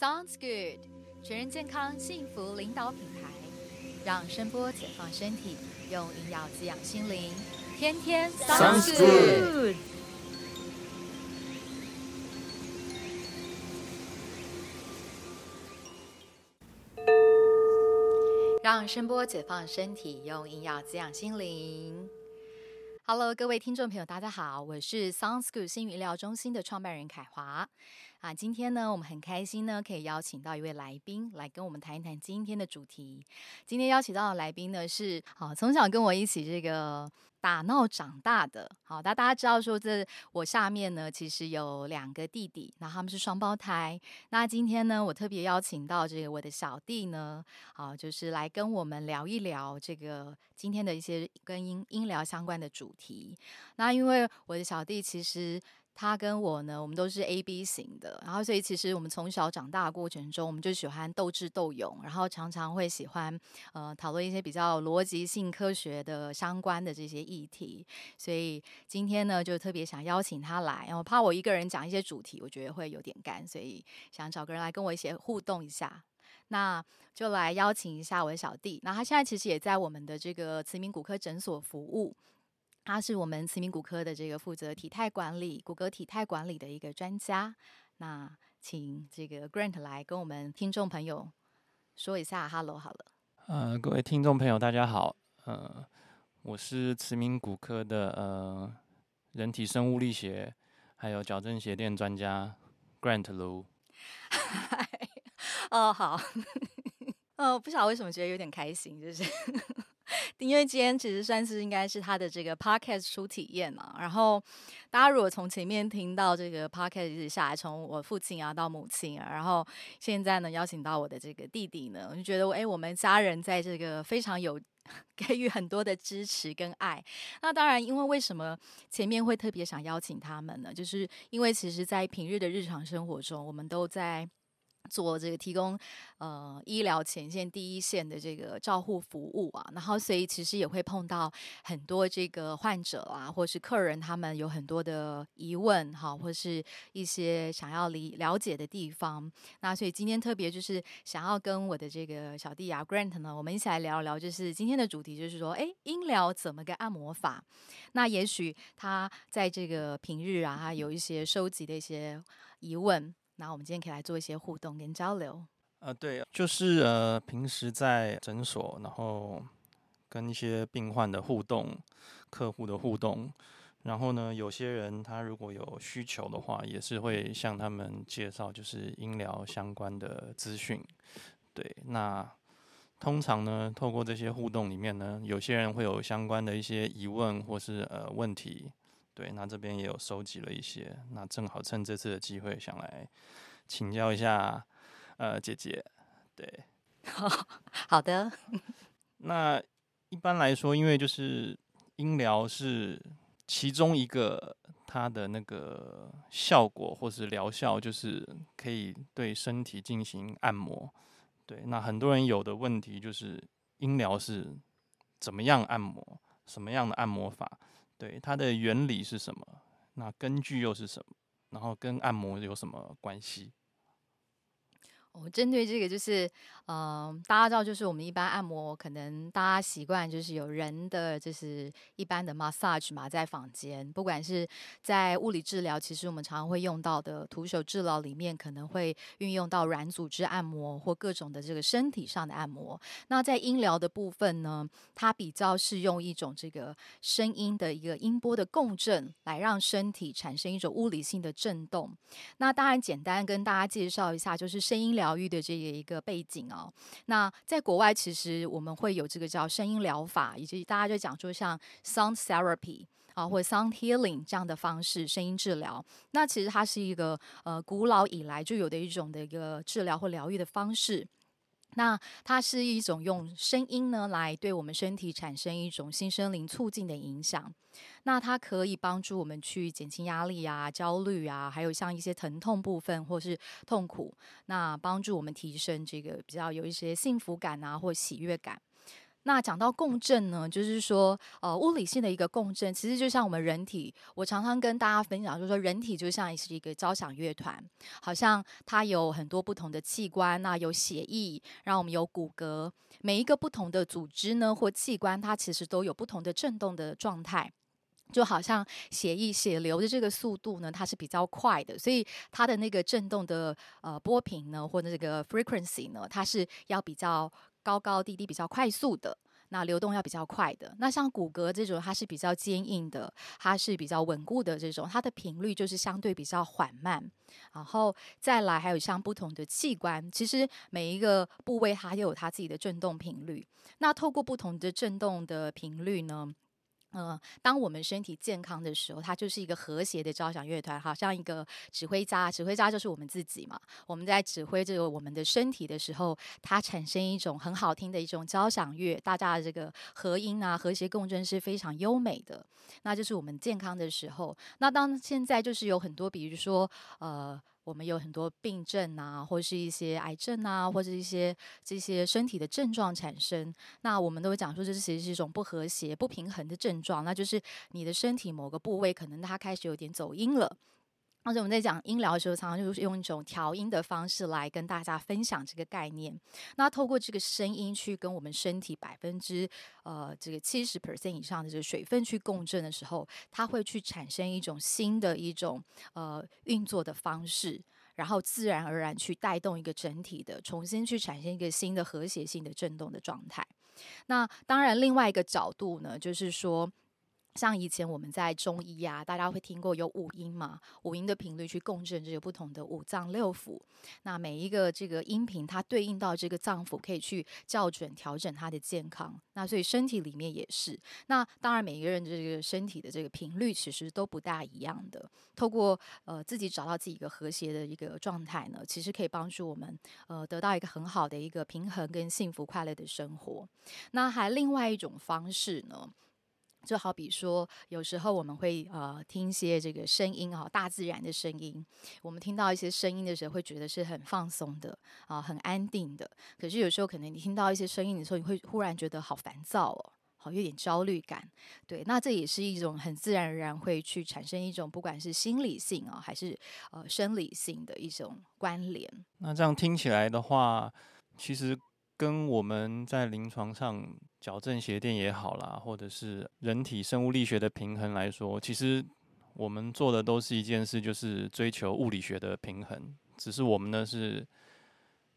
Sounds good，全人健康幸福领导品牌，让声波解放身体，用营养滋养心灵，天天 Sounds good。让声波解放身体，用营养滋养心灵。Hello，各位听众朋友，大家好，我是 Sounds Good 新语疗中心的创办人凯华。啊，今天呢，我们很开心呢，可以邀请到一位来宾来跟我们谈一谈今天的主题。今天邀请到的来宾呢是，好从小跟我一起这个打闹长大的。好，那大家知道说，这我下面呢其实有两个弟弟，那他们是双胞胎。那今天呢，我特别邀请到这个我的小弟呢，好，就是来跟我们聊一聊这个今天的一些跟音音疗相关的主题。那因为我的小弟其实。他跟我呢，我们都是 A B 型的，然后所以其实我们从小长大的过程中，我们就喜欢斗智斗勇，然后常常会喜欢呃讨论一些比较逻辑性科学的相关的这些议题。所以今天呢，就特别想邀请他来，然后怕我一个人讲一些主题，我觉得会有点干，所以想找个人来跟我一起互动一下。那就来邀请一下我的小弟，那他现在其实也在我们的这个慈铭骨科诊所服务。他是我们慈铭骨科的这个负责体态管理、骨骼体态管理的一个专家。那请这个 Grant 来跟我们听众朋友说一下 “hello” 好了。呃，各位听众朋友，大家好。呃，我是慈铭骨科的呃人体生物力学还有矫正鞋垫专家 Grant 卢。哦，好。呃，不晓得为什么觉得有点开心，就是。因为今天其实算是应该是他的这个 podcast 初体验嘛，然后大家如果从前面听到这个 podcast 一直下来，从我父亲啊到母亲啊，然后现在呢邀请到我的这个弟弟呢，我就觉得哎，我们家人在这个非常有 给予很多的支持跟爱。那当然，因为为什么前面会特别想邀请他们呢？就是因为其实在平日的日常生活中，我们都在。做这个提供呃医疗前线第一线的这个照护服务啊，然后所以其实也会碰到很多这个患者啊，或是客人，他们有很多的疑问哈，或是一些想要理了解的地方。那所以今天特别就是想要跟我的这个小弟啊 Grant 呢，我们一起来聊一聊，就是今天的主题就是说，哎，音疗怎么个按摩法？那也许他在这个平日啊，他有一些收集的一些疑问。那我们今天可以来做一些互动跟交流。呃，对，就是呃，平时在诊所，然后跟一些病患的互动、客户的互动，然后呢，有些人他如果有需求的话，也是会向他们介绍就是音疗相关的资讯。对，那通常呢，透过这些互动里面呢，有些人会有相关的一些疑问或是呃问题。对，那这边也有收集了一些，那正好趁这次的机会，想来请教一下，呃，姐姐，对，好的。那一般来说，因为就是音疗是其中一个它的那个效果或是疗效，就是可以对身体进行按摩。对，那很多人有的问题就是音疗是怎么样按摩，什么样的按摩法？对它的原理是什么？那根据又是什么？然后跟按摩有什么关系？我针对这个就是，嗯，大家知道，就是我们一般按摩，可能大家习惯就是有人的，就是一般的 massage 嘛，在房间，不管是在物理治疗，其实我们常常会用到的徒手治疗里面，可能会运用到软组织按摩或各种的这个身体上的按摩。那在音疗的部分呢，它比较是用一种这个声音的一个音波的共振，来让身体产生一种物理性的震动。那当然，简单跟大家介绍一下，就是声音疗。愈的这个一个背景哦，那在国外其实我们会有这个叫声音疗法，以及大家就讲说像 sound therapy 啊，或者 sound healing 这样的方式，声音治疗。那其实它是一个呃古老以来就有的一种的一个治疗或疗愈的方式。那它是一种用声音呢来对我们身体产生一种新生灵促进的影响。那它可以帮助我们去减轻压力啊、焦虑啊，还有像一些疼痛部分或是痛苦，那帮助我们提升这个比较有一些幸福感啊或喜悦感。那讲到共振呢，就是说，呃，物理性的一个共振，其实就像我们人体，我常常跟大家分享，就是说，人体就像是一个交响乐团，好像它有很多不同的器官，那有血液，然后我们有骨骼，每一个不同的组织呢或器官，它其实都有不同的振动的状态，就好像血液血流的这个速度呢，它是比较快的，所以它的那个振动的呃波频呢，或者这个 frequency 呢，它是要比较。高高低低比较快速的，那流动要比较快的。那像骨骼这种，它是比较坚硬的，它是比较稳固的这种，它的频率就是相对比较缓慢。然后再来，还有像不同的器官，其实每一个部位它又有它自己的振动频率。那透过不同的振动的频率呢？嗯，当我们身体健康的时候，它就是一个和谐的交响乐团，好像一个指挥家。指挥家就是我们自己嘛。我们在指挥这个我们的身体的时候，它产生一种很好听的一种交响乐，大家的这个和音啊，和谐共振是非常优美的。那就是我们健康的时候。那当现在就是有很多，比如说呃。我们有很多病症啊，或是一些癌症啊，或者一些这些身体的症状产生。那我们都会讲说，这是其实是一种不和谐、不平衡的症状。那就是你的身体某个部位可能它开始有点走音了。而且我们在讲音疗的时候，常常就是用一种调音的方式来跟大家分享这个概念。那透过这个声音去跟我们身体百分之呃这个七十 percent 以上的这个水分去共振的时候，它会去产生一种新的一种呃运作的方式，然后自然而然去带动一个整体的重新去产生一个新的和谐性的振动的状态。那当然，另外一个角度呢，就是说。像以前我们在中医啊，大家会听过有五音嘛，五音的频率去共振这个不同的五脏六腑。那每一个这个音频，它对应到这个脏腑，可以去校准调整它的健康。那所以身体里面也是。那当然，每一个人这个身体的这个频率其实都不大一样的。透过呃自己找到自己一个和谐的一个状态呢，其实可以帮助我们呃得到一个很好的一个平衡跟幸福快乐的生活。那还另外一种方式呢？就好比说，有时候我们会呃听一些这个声音啊，大自然的声音。我们听到一些声音的时候，会觉得是很放松的啊，很安定的。可是有时候可能你听到一些声音的时候，你会忽然觉得好烦躁哦，好有点焦虑感。对，那这也是一种很自然而然会去产生一种不管是心理性啊，还是呃生理性的一种关联。那这样听起来的话，其实。跟我们在临床上矫正鞋垫也好啦，或者是人体生物力学的平衡来说，其实我们做的都是一件事，就是追求物理学的平衡。只是我们呢是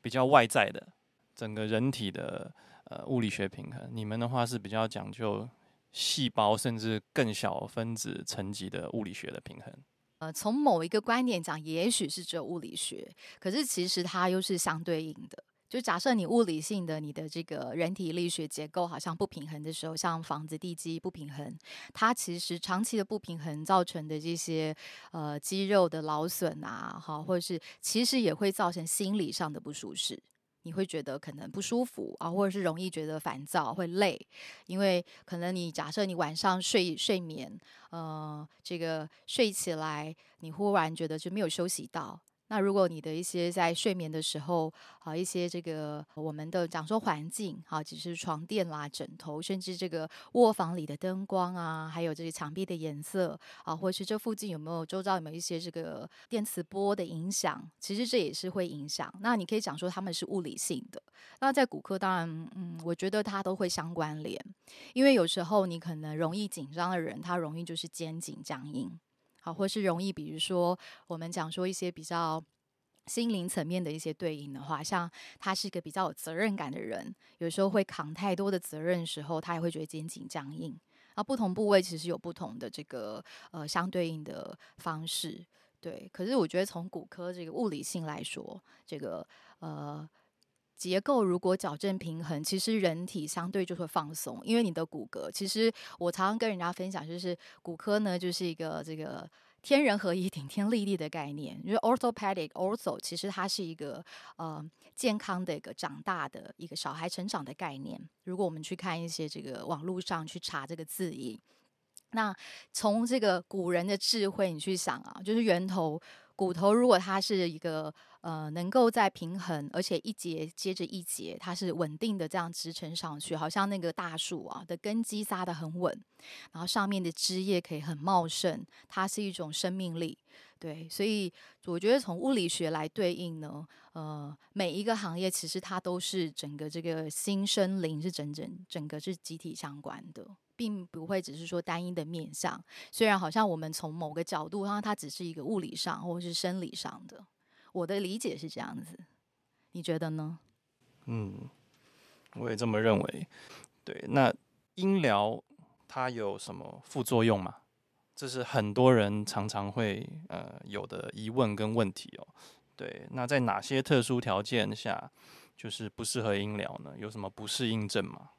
比较外在的，整个人体的呃物理学平衡。你们的话是比较讲究细胞甚至更小分子层级的物理学的平衡。呃，从某一个观点讲，也许是只有物理学，可是其实它又是相对应的。就假设你物理性的你的这个人体力学结构好像不平衡的时候，像房子地基不平衡，它其实长期的不平衡造成的这些呃肌肉的劳损啊，哈，或者是其实也会造成心理上的不舒适，你会觉得可能不舒服啊，或者是容易觉得烦躁、会累，因为可能你假设你晚上睡睡眠，呃，这个睡起来你忽然觉得就没有休息到。那如果你的一些在睡眠的时候，啊，一些这个我们的讲说环境，啊，只是床垫啦、枕头，甚至这个卧房里的灯光啊，还有这些墙壁的颜色啊，或是这附近有没有周遭有没有一些这个电磁波的影响，其实这也是会影响。那你可以讲说他们是物理性的。那在骨科，当然，嗯，我觉得它都会相关联，因为有时候你可能容易紧张的人，他容易就是肩颈僵硬。好，或是容易，比如说我们讲说一些比较心灵层面的一些对应的话，像他是一个比较有责任感的人，有时候会扛太多的责任时候，他也会觉得肩颈僵硬。啊，不同部位其实有不同的这个呃相对应的方式，对。可是我觉得从骨科这个物理性来说，这个呃。结构如果矫正平衡，其实人体相对就会放松，因为你的骨骼。其实我常常跟人家分享，就是骨科呢，就是一个这个天人合一、顶天立地的概念。因为 orthopedic ortho 其实它是一个呃健康的一个长大的一个小孩成长的概念。如果我们去看一些这个网络上去查这个字义，那从这个古人的智慧，你去想啊，就是源头骨头如果它是一个呃能够在平衡，而且一节接着一节，它是稳定的这样支撑上去，好像那个大树啊的根基扎得很稳，然后上面的枝叶可以很茂盛，它是一种生命力。对，所以我觉得从物理学来对应呢，呃，每一个行业其实它都是整个这个新生灵是整整整个是集体相关的。并不会只是说单一的面相，虽然好像我们从某个角度，它它只是一个物理上或者是生理上的，我的理解是这样子，你觉得呢？嗯，我也这么认为。对，那音疗它有什么副作用吗？这是很多人常常会呃有的疑问跟问题哦。对，那在哪些特殊条件下就是不适合音疗呢？有什么不适应症吗？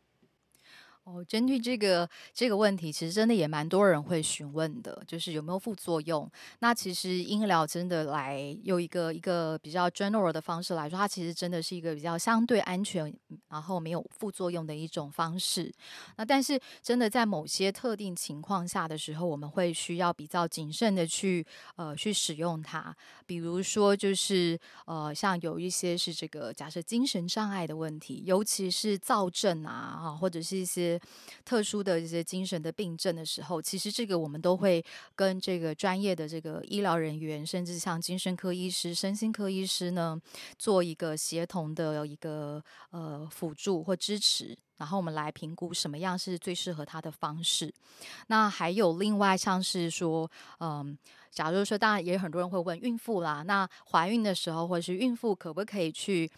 哦，针对这个这个问题，其实真的也蛮多人会询问的，就是有没有副作用。那其实音疗真的来用一个一个比较 general 的方式来说，它其实真的是一个比较相对安全，然后没有副作用的一种方式。那但是真的在某些特定情况下的时候，我们会需要比较谨慎的去呃去使用它。比如说就是呃像有一些是这个假设精神障碍的问题，尤其是躁症啊，啊或者是一些。特殊的一些精神的病症的时候，其实这个我们都会跟这个专业的这个医疗人员，甚至像精神科医师、身心科医师呢，做一个协同的一个呃辅助或支持，然后我们来评估什么样是最适合他的方式。那还有另外像是说，嗯，假如说，当然也有很多人会问孕妇啦，那怀孕的时候或者是孕妇可不可以去？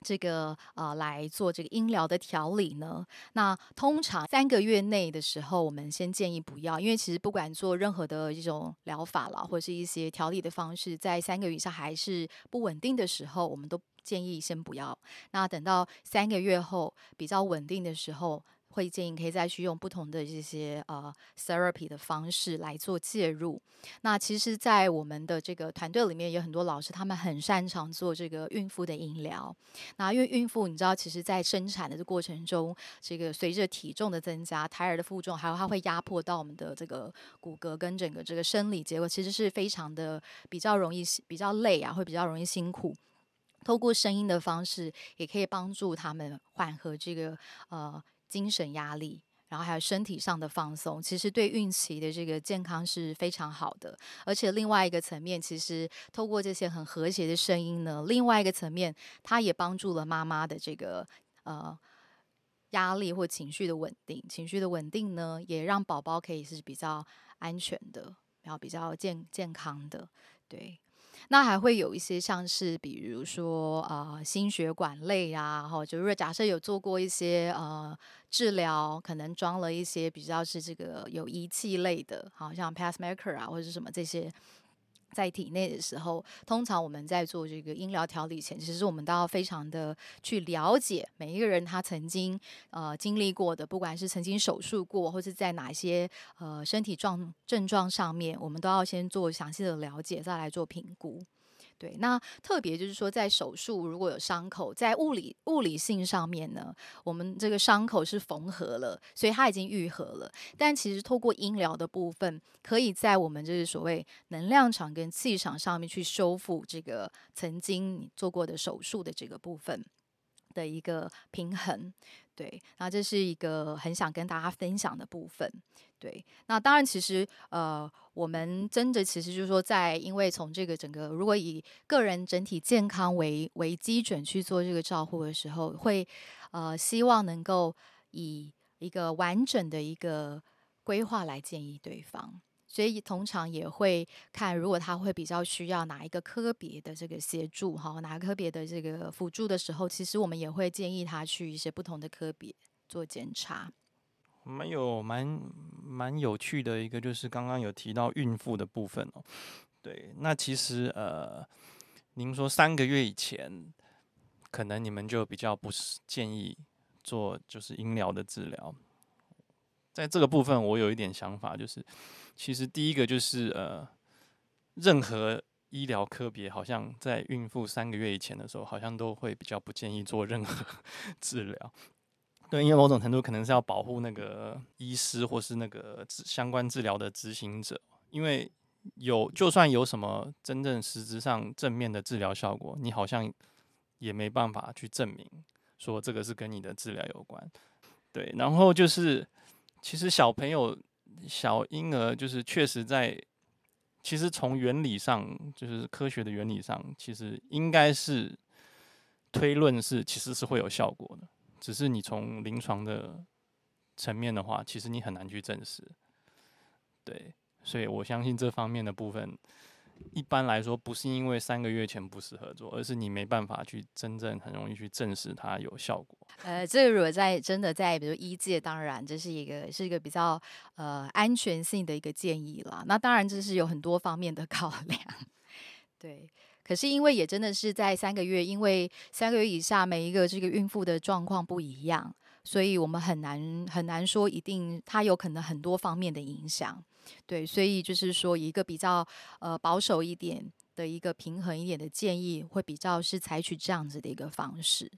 这个呃来做这个音疗的调理呢？那通常三个月内的时候，我们先建议不要，因为其实不管做任何的这种疗法啦，或者是一些调理的方式，在三个月以上还是不稳定的时候，我们都建议先不要。那等到三个月后比较稳定的时候。会建议可以再去用不同的这些呃 therapy 的方式来做介入。那其实，在我们的这个团队里面，有很多老师，他们很擅长做这个孕妇的音疗。那因为孕妇，你知道，其实在生产的过程中，这个随着体重的增加，胎儿的负重，还有它会压迫到我们的这个骨骼跟整个这个生理结构，其实是非常的比较容易比较累啊，会比较容易辛苦。透过声音的方式，也可以帮助他们缓和这个呃。精神压力，然后还有身体上的放松，其实对孕期的这个健康是非常好的。而且另外一个层面，其实透过这些很和谐的声音呢，另外一个层面，它也帮助了妈妈的这个呃压力或情绪的稳定。情绪的稳定呢，也让宝宝可以是比较安全的，然后比较健健康的，对。那还会有一些像是，比如说啊心血管类啊，哈，就是假设有做过一些呃治疗，可能装了一些比较是这个有仪器类的，好像 pacemaker 啊或者是什么这些。在体内的时候，通常我们在做这个音疗调理前，其实我们都要非常的去了解每一个人他曾经呃经历过的，不管是曾经手术过，或是在哪些呃身体状症状上面，我们都要先做详细的了解，再来做评估。对，那特别就是说，在手术如果有伤口，在物理物理性上面呢，我们这个伤口是缝合了，所以它已经愈合了。但其实透过音疗的部分，可以在我们就是所谓能量场跟气场上面去修复这个曾经做过的手术的这个部分的一个平衡。对，那这是一个很想跟大家分享的部分。对，那当然，其实呃，我们真的其实就是说，在因为从这个整个，如果以个人整体健康为为基准去做这个照护的时候，会呃希望能够以一个完整的一个规划来建议对方，所以通常也会看，如果他会比较需要哪一个科别的这个协助哈，哪个科别的这个辅助的时候，其实我们也会建议他去一些不同的科别做检查。蛮有蛮蛮有趣的一个，就是刚刚有提到孕妇的部分哦。对，那其实呃，您说三个月以前，可能你们就比较不是建议做就是音疗的治疗。在这个部分，我有一点想法，就是其实第一个就是呃，任何医疗科别好像在孕妇三个月以前的时候，好像都会比较不建议做任何 治疗。对，因为某种程度可能是要保护那个医师或是那个相关治疗的执行者，因为有就算有什么真正实质上正面的治疗效果，你好像也没办法去证明说这个是跟你的治疗有关。对，然后就是其实小朋友、小婴儿就是确实在，其实从原理上就是科学的原理上，其实应该是推论是其实是会有效果的，只是你从临床的层面的话，其实你很难去证实。对。所以我相信这方面的部分，一般来说不是因为三个月前不适合做，而是你没办法去真正很容易去证实它有效果。呃，这个如果在真的在比如一届，当然这是一个是一个比较呃安全性的一个建议了。那当然这是有很多方面的考量。对，可是因为也真的是在三个月，因为三个月以下每一个这个孕妇的状况不一样，所以我们很难很难说一定它有可能很多方面的影响。对，所以就是说，一个比较呃保守一点的一个平衡一点的建议，会比较是采取这样子的一个方式。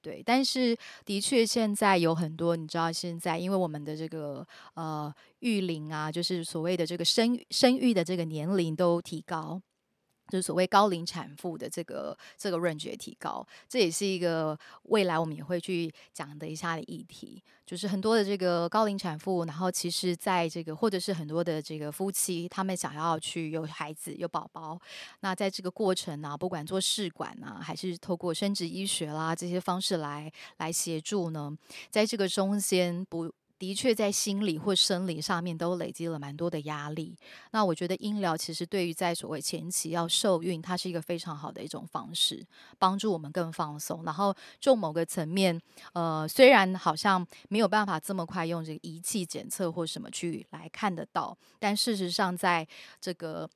对，但是的确现在有很多，你知道，现在因为我们的这个呃育龄啊，就是所谓的这个生生育的这个年龄都提高。就是所谓高龄产妇的这个这个 range 提高，这也是一个未来我们也会去讲的一下的议题。就是很多的这个高龄产妇，然后其实在这个或者是很多的这个夫妻，他们想要去有孩子有宝宝，那在这个过程呢，不管做试管啊，还是透过生殖医学啦这些方式来来协助呢，在这个中间不。的确，在心理或生理上面都累积了蛮多的压力。那我觉得，音疗其实对于在所谓前期要受孕，它是一个非常好的一种方式，帮助我们更放松。然后，就某个层面，呃，虽然好像没有办法这么快用这个仪器检测或什么去来看得到，但事实上，在这个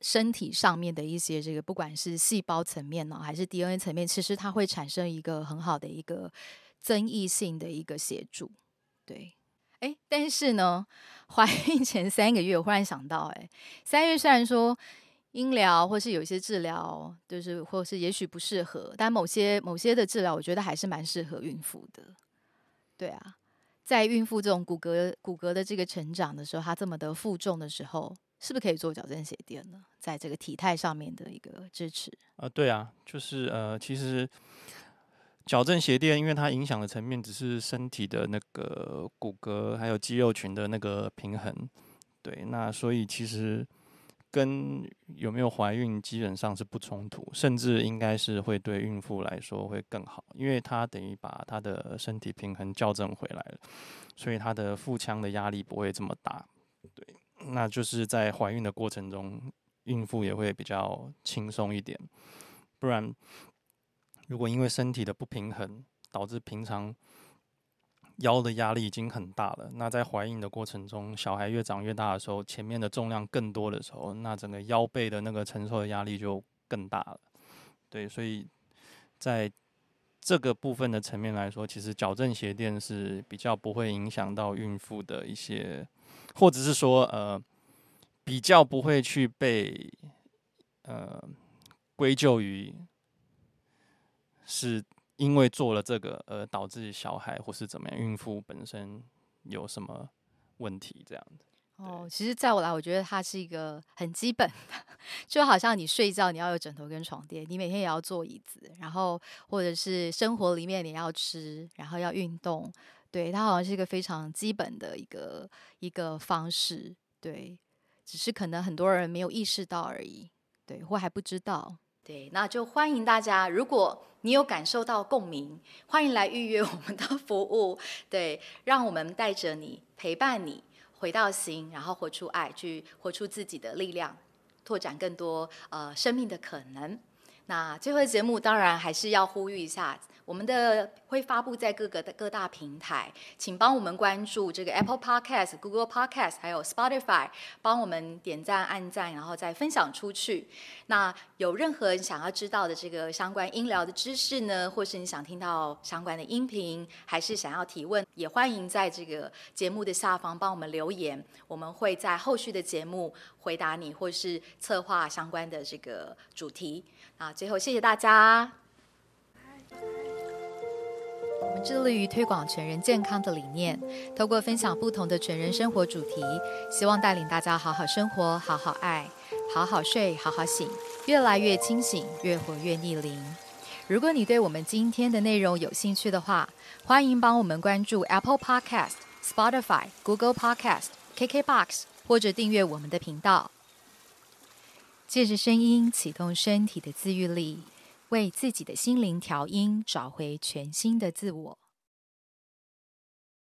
身体上面的一些这个，不管是细胞层面呢，还是 DNA 层面，其实它会产生一个很好的一个增益性的一个协助。对，哎，但是呢，怀孕前三个月，我忽然想到，哎，三月虽然说医疗或是有些治疗，就是或是也许不适合，但某些某些的治疗，我觉得还是蛮适合孕妇的。对啊，在孕妇这种骨骼骨骼的这个成长的时候，她这么的负重的时候，是不是可以做矫正鞋垫呢？在这个体态上面的一个支持？啊，对啊，就是呃，其实。矫正鞋垫，因为它影响的层面只是身体的那个骨骼还有肌肉群的那个平衡，对，那所以其实跟有没有怀孕基本上是不冲突，甚至应该是会对孕妇来说会更好，因为它等于把她的身体平衡校正回来了，所以她的腹腔的压力不会这么大，对，那就是在怀孕的过程中，孕妇也会比较轻松一点，不然。如果因为身体的不平衡导致平常腰的压力已经很大了，那在怀孕的过程中，小孩越长越大的时候，前面的重量更多的时候，那整个腰背的那个承受的压力就更大了。对，所以在这个部分的层面来说，其实矫正鞋垫是比较不会影响到孕妇的一些，或者是说呃比较不会去被呃归咎于。是因为做了这个而导致小孩或是怎么样，孕妇本身有什么问题这样子？哦，其实在我来，我觉得它是一个很基本的，就好像你睡觉你要有枕头跟床垫，你每天也要坐椅子，然后或者是生活里面你要吃，然后要运动，对，它好像是一个非常基本的一个一个方式，对，只是可能很多人没有意识到而已，对，或还不知道。对，那就欢迎大家，如果你有感受到共鸣，欢迎来预约 我们的服务。对，让我们带着你，陪伴你，回到心，然后活出爱，去活出自己的力量，拓展更多呃生命的可能。那最后的节目，当然还是要呼吁一下。我们的会发布在各个的各大平台，请帮我们关注这个 Apple Podcast、Google Podcast，还有 Spotify，帮我们点赞、按赞，然后再分享出去。那有任何想要知道的这个相关音疗的知识呢，或是你想听到相关的音频，还是想要提问，也欢迎在这个节目的下方帮我们留言，我们会在后续的节目回答你，或是策划相关的这个主题。啊，最后谢谢大家。致力于推广全人健康的理念，透过分享不同的全人生活主题，希望带领大家好好生活、好好爱、好好睡、好好醒，越来越清醒，越活越逆龄。如果你对我们今天的内容有兴趣的话，欢迎帮我们关注 Apple Podcast、Spotify、Google Podcast、KKBox，或者订阅我们的频道。借着声音启动身体的自愈力，为自己的心灵调音，找回全新的自我。